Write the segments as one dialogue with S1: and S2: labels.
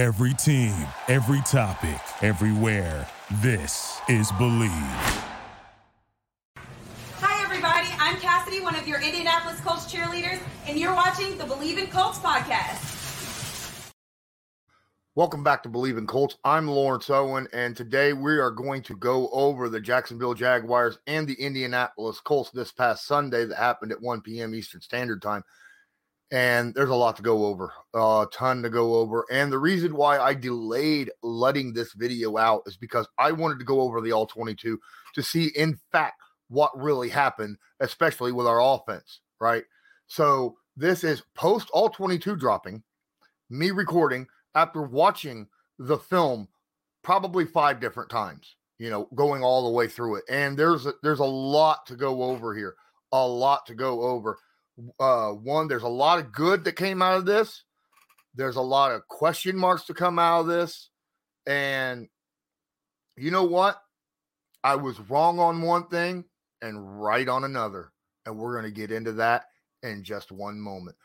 S1: Every team, every topic, everywhere. This is Bleav.
S2: Hi, everybody. I'm Cassidy, one of your Indianapolis Colts cheerleaders, and you're watching the Bleav in Colts podcast.
S3: Welcome back to Bleav in Colts. I'm Lawrence Owen, and today we are going to go over the Jacksonville Jaguars and the Indianapolis Colts this past Sunday that happened at 1 p.m. Eastern Standard Time and there's a lot to go over, a ton to go over. And the reason why I delayed letting this video out is because I wanted to go over the all 22 to see, in fact, what really happened, especially with our offense, right? So this is post all 22 dropping, me recording after watching the film probably five different times, you know, going all the way through it. And there's a, there's a lot to go over here, a lot to go over uh, one, there's a lot of good that came out of this. There's a lot of question marks to come out of this. And you know what? I was wrong on one thing and right on another. And we're going to get into that in just one moment.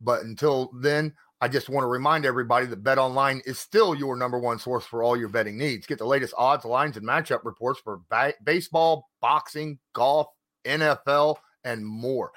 S3: But until then, I just want to remind everybody that Bet Online is still your number one source for all your betting needs. Get the latest odds, lines, and matchup reports for ba- baseball, boxing, golf, NFL, and more.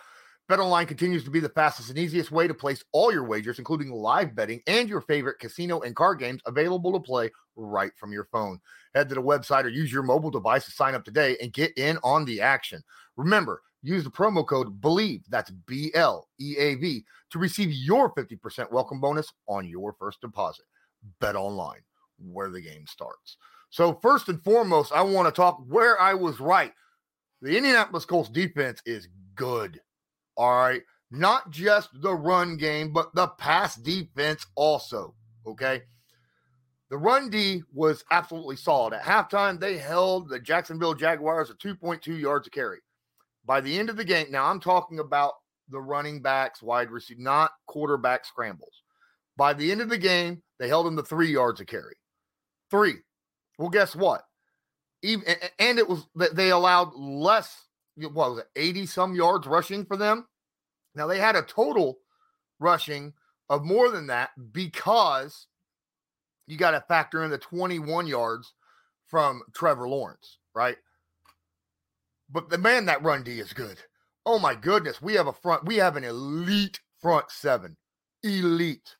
S3: BetOnline continues to be the fastest and easiest way to place all your wagers, including live betting and your favorite casino and card games available to play right from your phone. Head to the website or use your mobile device to sign up today and get in on the action. Remember, use the promo code BLEAV, that's B L E A V, to receive your 50% welcome bonus on your first deposit. Bet online, where the game starts. So, first and foremost, I want to talk where I was right. The Indianapolis Colts defense is good. All right. Not just the run game, but the pass defense also. Okay. The run D was absolutely solid. At halftime, they held the Jacksonville Jaguars at 2.2 yards a carry. By the end of the game, now I'm talking about the running backs, wide receiver, not quarterback scrambles. By the end of the game, they held them to three yards a carry. Three. Well, guess what? Even and it was that they allowed less what was it, 80 some yards rushing for them. Now they had a total rushing of more than that because you got to factor in the 21 yards from Trevor Lawrence, right? But the man that run D is good. Oh my goodness, we have a front, we have an elite front seven. Elite.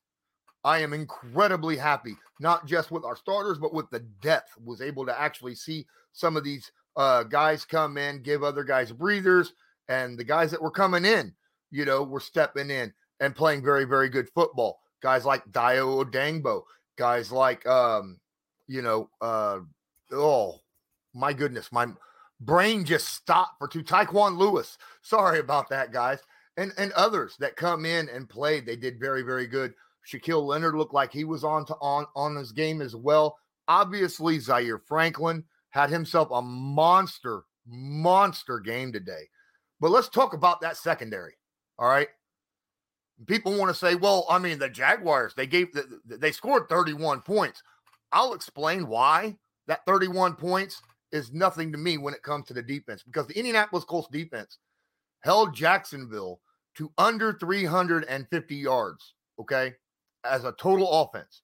S3: I am incredibly happy, not just with our starters, but with the depth. Was able to actually see some of these uh, guys come in, give other guys breathers, and the guys that were coming in, you know, were stepping in and playing very, very good football. Guys like Dayo Odeyingbo, guys like, um, you know, uh, oh my goodness, my brain just stopped for two. Tyquan Lewis, sorry about that, guys, and and others that come in and played. They did very, very good. Shaquille Leonard looked like he was on to on on his game as well. Obviously, Zaire Franklin had himself a monster, monster game today. But let's talk about that secondary. All right. People want to say, well, I mean, the Jaguars, they gave, they scored 31 points. I'll explain why that 31 points is nothing to me when it comes to the defense because the Indianapolis Colts defense held Jacksonville to under 350 yards, okay, as a total offense.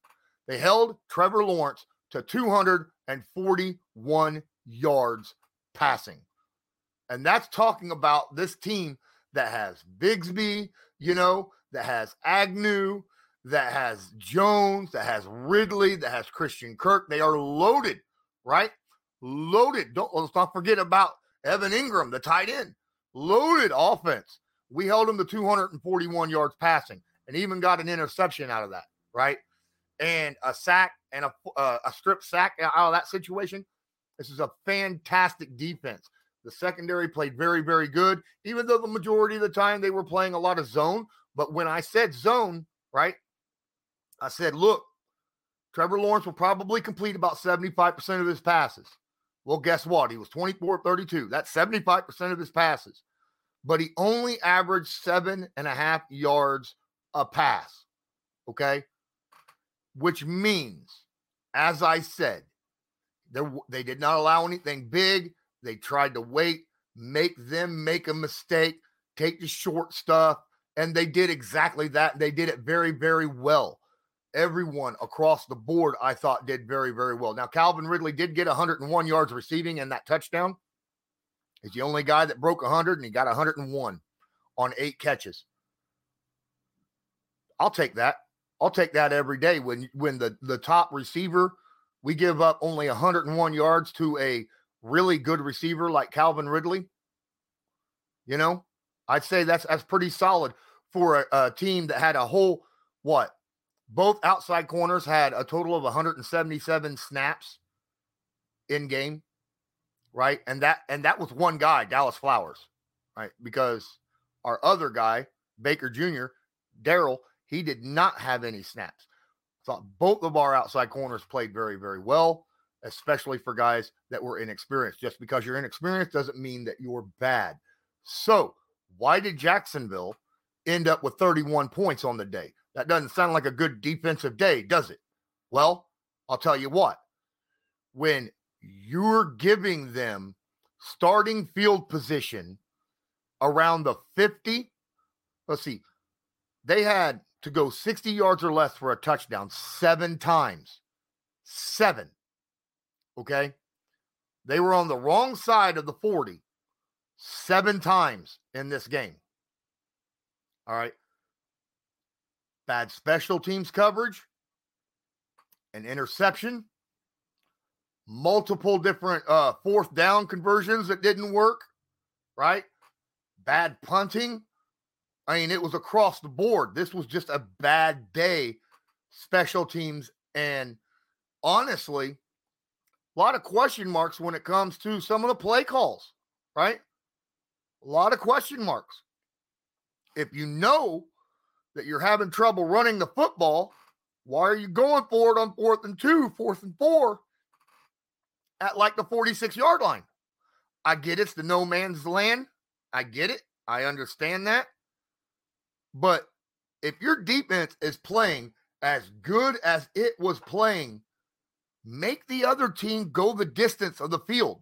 S3: They held Trevor Lawrence to 241 yards passing. And that's talking about this team that has Bigsby, you know, that has Agnew, that has Jones, that has Ridley, that has Christian Kirk. They are loaded, right? Loaded. Don't let's not forget about Evan Engram, the tight end. Loaded offense. We held them to 241 yards passing and even got an interception out of that, right? And a sack and a, uh, a strip sack out of that situation. This is a fantastic defense. The secondary played very, very good, even though the majority of the time they were playing a lot of zone. But when I said zone, right, I said, look, Trevor Lawrence will probably complete about 75% of his passes. Well, guess what? He was 24 32. That's 75% of his passes. But he only averaged seven and a half yards a pass. Okay. Which means, as I said, they did not allow anything big. They tried to wait, make them make a mistake, take the short stuff, and they did exactly that. They did it very, very well. everyone across the board, I thought did very, very well. Now, Calvin Ridley did get 101 yards receiving and that touchdown. He's the only guy that broke 100, and he got 101 on eight catches. I'll take that. I'll take that every day. When when the the top receiver, we give up only 101 yards to a really good receiver like Calvin Ridley. You know, I'd say that's that's pretty solid for a, a team that had a whole what both outside corners had a total of 177 snaps in game, right? And that and that was one guy, Dallas Flowers, right? Because our other guy, Baker Jr., Darrell, he did not have any snaps. Thought both of our outside corners played very, very well, especially for guys that were inexperienced. Just because you're inexperienced doesn't mean that you're bad. So, why did Jacksonville end up with 31 points on the day? That doesn't sound like a good defensive day, does it? Well, I'll tell you what. When you're giving them starting field position around the 50, let's see, they had to go 60 yards or less for a touchdown seven times. Seven. Okay. They were on the wrong side of the 40 seven times in this game. All right bad special teams coverage, an interception, multiple different uh, fourth down conversions that didn't work, right? Bad punting. I mean, it was across the board. This was just a bad day, special teams. And honestly, a lot of question marks when it comes to some of the play calls, right? A lot of question marks. If you know that you're having trouble running the football, why are you going for it on fourth and two, fourth and four at like the 46 yard line? I get it's the no man's land. I get it. I understand that. But if your defense is playing as good as it was playing, make the other team go the distance of the field,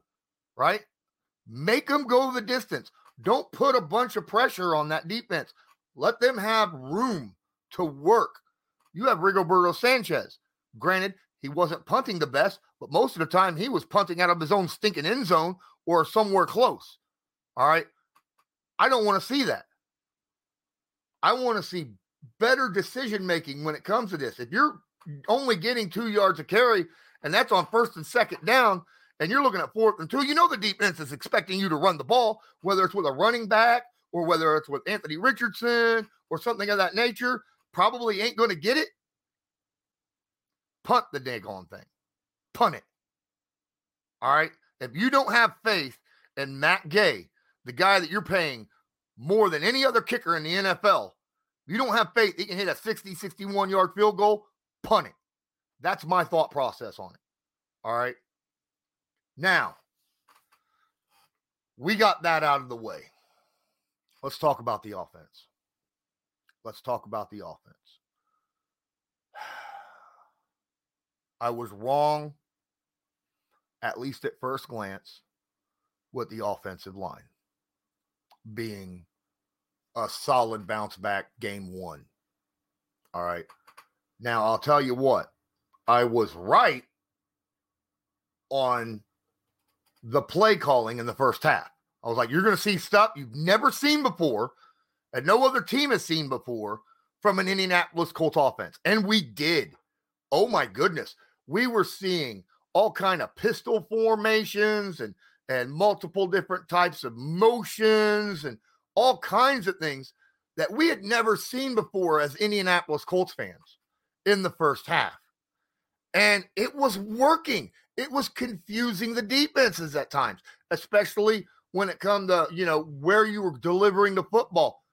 S3: right? Make them go the distance. Don't put a bunch of pressure on that defense. Let them have room to work. You have Rigoberto Sanchez. Granted, he wasn't punting the best, but most of the time he was punting out of his own stinking end zone or somewhere close. All right. I don't want to see that. I want to see better decision making when it comes to this. If you're only getting two yards of carry and that's on first and second down, and you're looking at fourth and two, you know the defense is expecting you to run the ball, whether it's with a running back or whether it's with Anthony Richardson or something of that nature, probably ain't going to get it. Punt the daggone thing. Punt it. All right. If you don't have faith in Matt Gay, the guy that you're paying more than any other kicker in the NFL, you don't have faith he can hit a 60, 61 yard field goal, punt it. That's my thought process on it. All right. Now, we got that out of the way. Let's talk about the offense. Let's talk about the offense. I was wrong, at least at first glance, with the offensive line being a solid bounce back game one. All right. Now, I'll tell you what, I was right on the play calling in the first half. I was like, you're going to see stuff you've never seen before and no other team has seen before from an Indianapolis Colts offense. And we did. Oh my goodness. We were seeing all kind of pistol formations and and multiple different types of motions and all kinds of things that we had never seen before as Indianapolis Colts fans in the first half. And it was working. It was confusing the defenses at times, especially when it come to you know where you were delivering the football.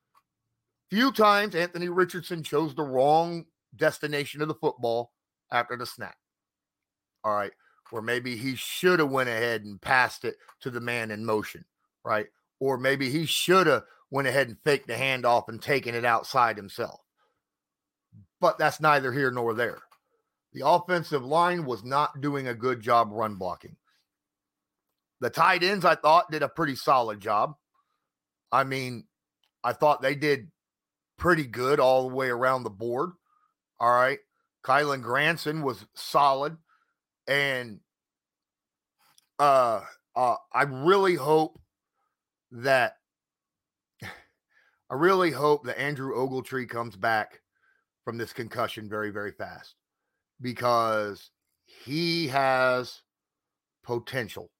S3: Few times Anthony Richardson chose the wrong destination of the football after the snap. All right, or maybe he should have went ahead and passed it to the man in motion, right? Or maybe he should have went ahead and faked the handoff and taken it outside himself. But that's neither here nor there. The offensive line was not doing a good job run blocking. The tight ends, I thought, did a pretty solid job. I mean, I thought they did pretty good all the way around the board. All right. Kylen Granson was solid. And uh, uh, I really hope that I really hope that Andrew Ogletree comes back from this concussion very, very fast because he has potential.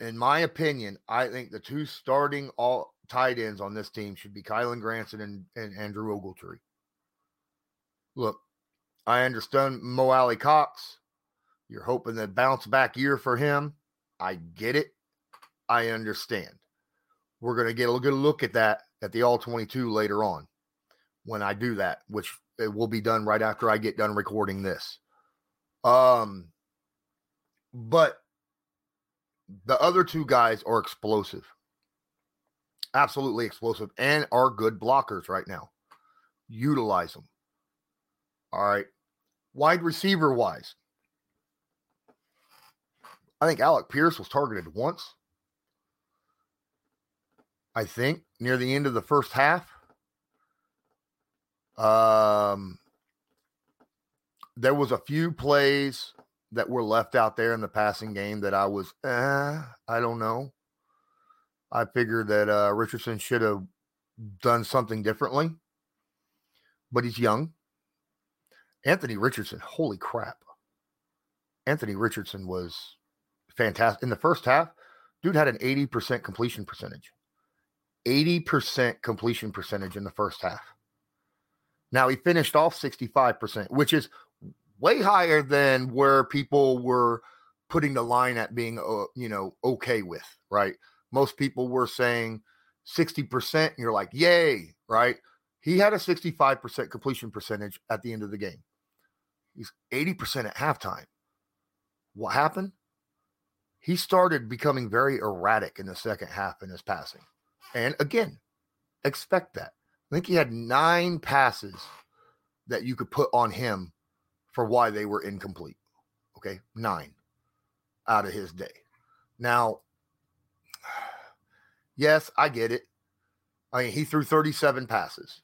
S3: In my opinion, I think the two starting all tight ends on this team should be Kylen Granson and, and Andrew Ogletree. Look, I understand Mo Alie-Cox. You're hoping that bounce back year for him. I get it. I understand. We're going to get a good look at that at the All 22 later on when I do that, which it will be done right after I get done recording this. Um, but the other two guys are explosive, absolutely explosive, and are good blockers right now. Utilize them. All right. Wide receiver wise, I think Alec Pierce was targeted once. I think near the end of the first half. Um, there was a few plays that were left out there in the passing game that I was, eh, I don't know. I figured that uh, Richardson should have done something differently, but he's young. Anthony Richardson, holy crap. Anthony Richardson was fantastic. In the first half, dude had an 80% completion percentage. 80% completion percentage in the first half. Now he finished off 65%, which is way higher than where people were putting the line at being, uh, you know, okay with, right? Most people were saying 60%, and you're like, yay, right? He had a 65% completion percentage at the end of the game. He's 80% at halftime. What happened? He started becoming very erratic in the second half in his passing. And again, expect that. I think he had nine passes that you could put on him for why they were incomplete. Okay, nine out of his day. Now, yes, I get it. I mean, he threw 37 passes,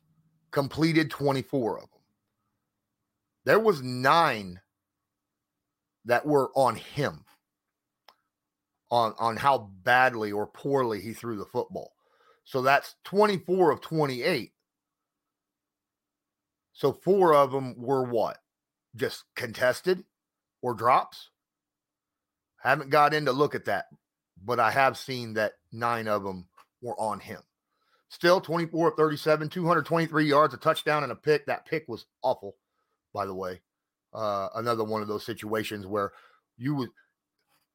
S3: completed 24 of them. There was nine that were on him on on how badly or poorly he threw the football. So that's 24 of 28. So four of them were what? Just contested or drops? Haven't got in to look at that, but I have seen that nine of them were on him. Still 24 of 37, 223 yards, a touchdown, and a pick. That pick was awful, by the way. Uh, another one of those situations where you would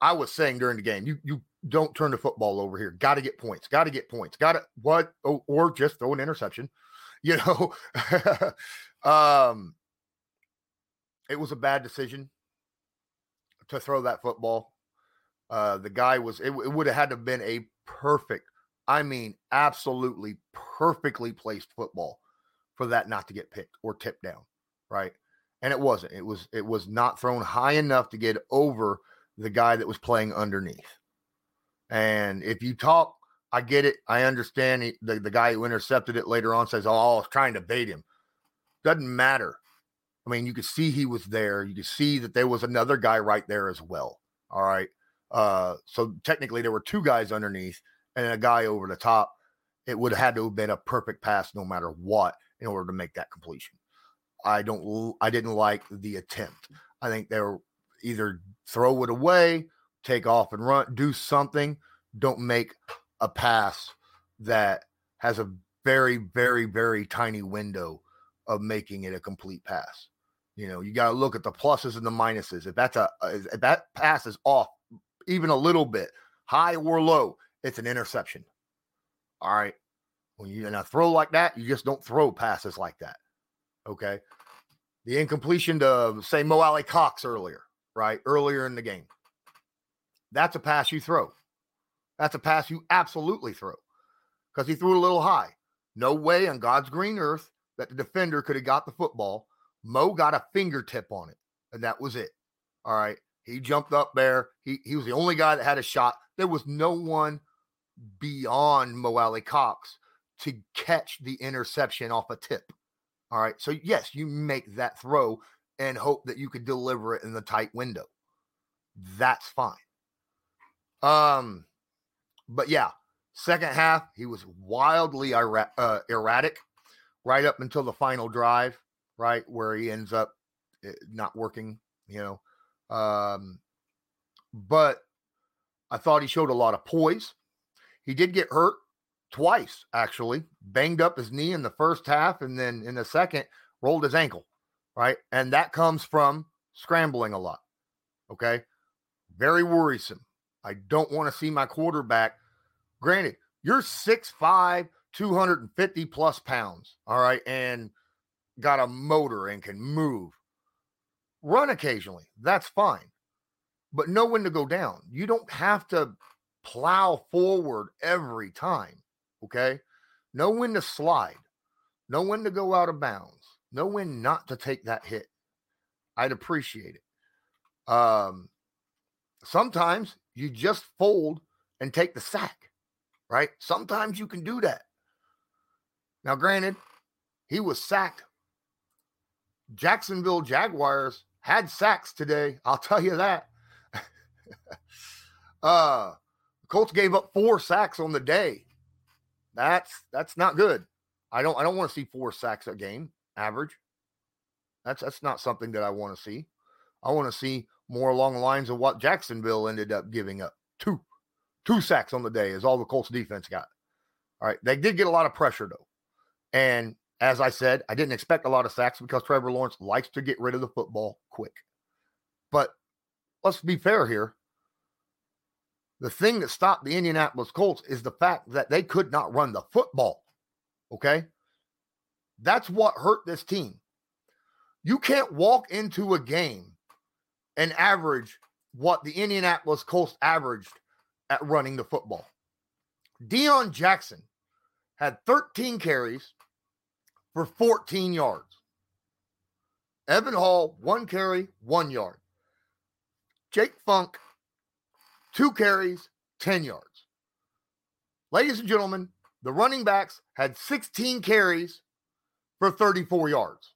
S3: I was saying during the game, you you don't turn the football over here. Got to get points. Got to get points. Got to what or, or just throw an interception. You know, um, it was a bad decision to throw that football. Uh, the guy was it, it would have had to have been a perfect, I mean, absolutely perfectly placed football for that not to get picked or tipped down, right? And it wasn't. It was it was not thrown high enough to get over the guy that was playing underneath. And if you talk, I get it. I understand he, the, the guy who intercepted it later on says, Oh, I was trying to bait him. Doesn't matter. I mean, you could see he was there. You could see that there was another guy right there as well. All right. Uh, so technically, there were two guys underneath and a guy over the top. It would have had to have been a perfect pass no matter what in order to make that completion. I don't, I didn't like the attempt. I think they were either throw it away, take off and run, do something. Don't make a pass that has a very, very, very tiny window of making it a complete pass. You know, you got to look at the pluses and the minuses. If that's a if that pass is off even a little bit, high or low, it's an interception. All right. When you now throw like that, you just don't throw passes like that. Okay. The incompletion to say Mo Alie-Cox earlier right? Earlier in the game. That's a pass you throw. That's a pass you absolutely throw because he threw it a little high. No way on God's green earth that the defender could have got the football. Mo got a fingertip on it, and that was it. All right. He jumped up there. He, he was the only guy that had a shot. There was no one beyond Mo Alie-Cox to catch the interception off a tip. All right. So, yes, you make that throw and hope that you could deliver it in the tight window. That's fine. Um, but yeah, second half, he was wildly uh, erratic right up until the final drive, right? Where he ends up eh, not working, you know. Um, but I thought he showed a lot of poise. He did get hurt twice, actually, banged up his knee in the first half, and then in the second, rolled his ankle, right? And that comes from scrambling a lot. Okay. Very worrisome. I don't want to see my quarterback. Granted, you're 6'5, 250 plus pounds, all right, and got a motor and can move. Run occasionally. That's fine. But know when to go down. You don't have to plow forward every time. Okay. Know when to slide. Know when to go out of bounds. Know when not to take that hit. I'd appreciate it. Um, sometimes you just fold and take the sack, right? Sometimes you can do that. Now, granted, he was sacked. Jacksonville Jaguars had sacks today. I'll tell you that. uh, Colts gave up four sacks on the day. That's that's not good. I don't I don't want to see four sacks a game average. That's that's not something that I want to see. I want to see more along the lines of what Jacksonville ended up giving up. Two. Two sacks on the day is all the Colts defense got. All right. They did get a lot of pressure though. And as I said, I didn't expect a lot of sacks because Trevor Lawrence likes to get rid of the football quick. But let's be fair here. The thing that stopped the Indianapolis Colts is the fact that they could not run the football. Okay. That's what hurt this team. You can't walk into a game and average what the Indianapolis Colts averaged at running the football. Deon Jackson had 13 carries for 14 yards. Evan Hull, one carry, one yard. Jake Funk, two carries, 10 yards. Ladies and gentlemen, the running backs had 16 carries for 34 yards.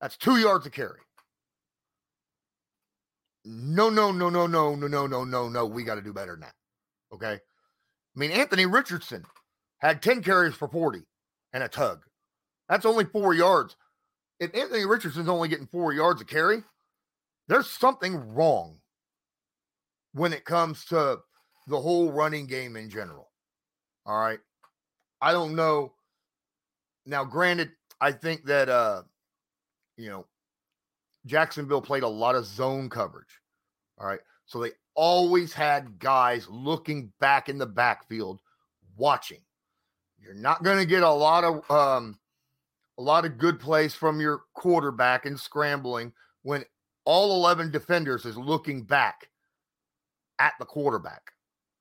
S3: That's two yards a carry. No, no, no, no, no, no, no, no, no, no. We got to do better than that. Okay. I mean, Anthony Richardson had 10 carries for 40 and a tug. That's only four yards. If Anthony Richardson's only getting four yards a carry, there's something wrong when it comes to the whole running game in general. All right. I don't know. Now, granted, I think that uh, you know, Jacksonville played a lot of zone coverage. All right. So they always had guys looking back in the backfield watching. You're not going to get a lot of um a lot of good plays from your quarterback and scrambling when all 11 defenders is looking back at the quarterback.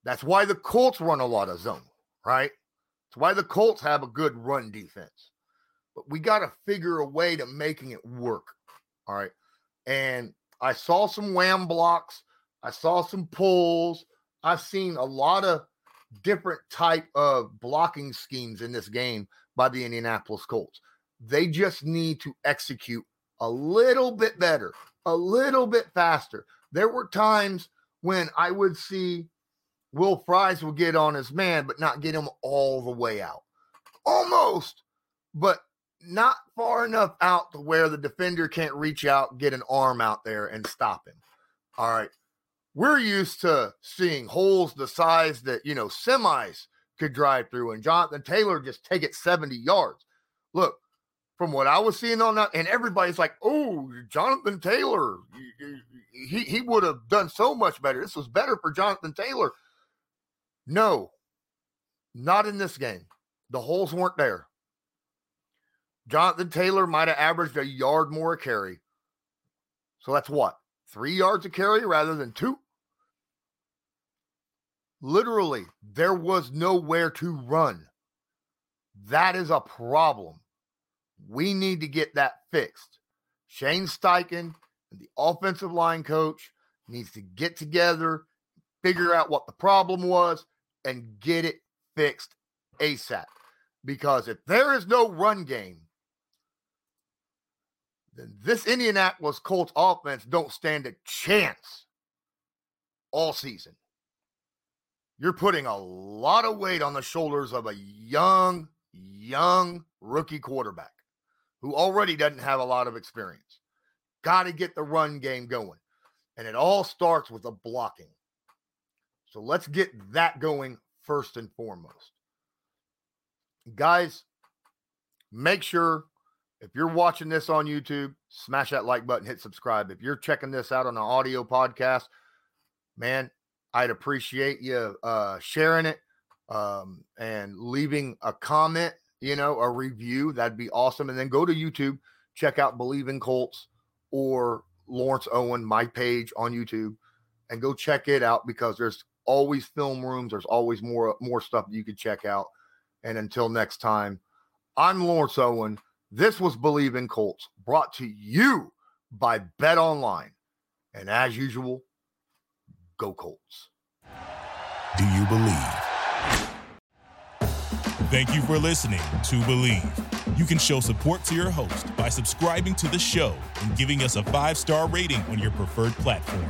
S3: That's why the Colts run a lot of zone, right? That's why the Colts have a good run defense. But we got to figure a way to making it work. All right. And I saw some wham blocks. I saw some pulls. I've seen a lot of different type of blocking schemes in this game by the Indianapolis Colts. They just need to execute a little bit better, a little bit faster. There were times when I would see Will Fries will get on his man, but not get him all the way out. Almost, but not far enough out to where the defender can't reach out, get an arm out there and stop him. All right. We're used to seeing holes the size that, you know, semis could drive through and Jonathan Taylor just take it 70 yards. Look, from what I was seeing on that, and everybody's like, oh, Jonathan Taylor, he, he would have done so much better. This was better for Jonathan Taylor. No, not in this game. The holes weren't there. Jonathan Taylor might have averaged a yard more a carry. So that's what? Three yards a carry rather than two? Literally, there was nowhere to run. That is a problem. We need to get that fixed. Shane Steichen and the offensive line coach needs to get together, figure out what the problem was, and get it fixed ASAP. Because if there is no run game, then this Indianapolis Colts offense don't stand a chance all season. You're putting a lot of weight on the shoulders of a young, young rookie quarterback who already doesn't have a lot of experience. Got to get the run game going. And it all starts with the blocking. So let's get that going first and foremost. Guys, make sure if you're watching this on YouTube, smash that like button, hit subscribe. If you're checking this out on an audio podcast, man, I'd appreciate you uh, sharing it um, and leaving a comment, you know, a review. That'd be awesome. And then go to YouTube, check out Bleav in Colts or Lawrence Owen, my page on YouTube, and go check it out because there's always film rooms. There's always more more stuff you can check out. And until next time, I'm Lawrence Owen. This was Bleav in Colts, brought to you by Bet Online. And as usual, go Colts.
S1: Do you believe? Thank you for listening to Bleav. You can show support to your host by subscribing to the show and giving us a five star rating on your preferred platform.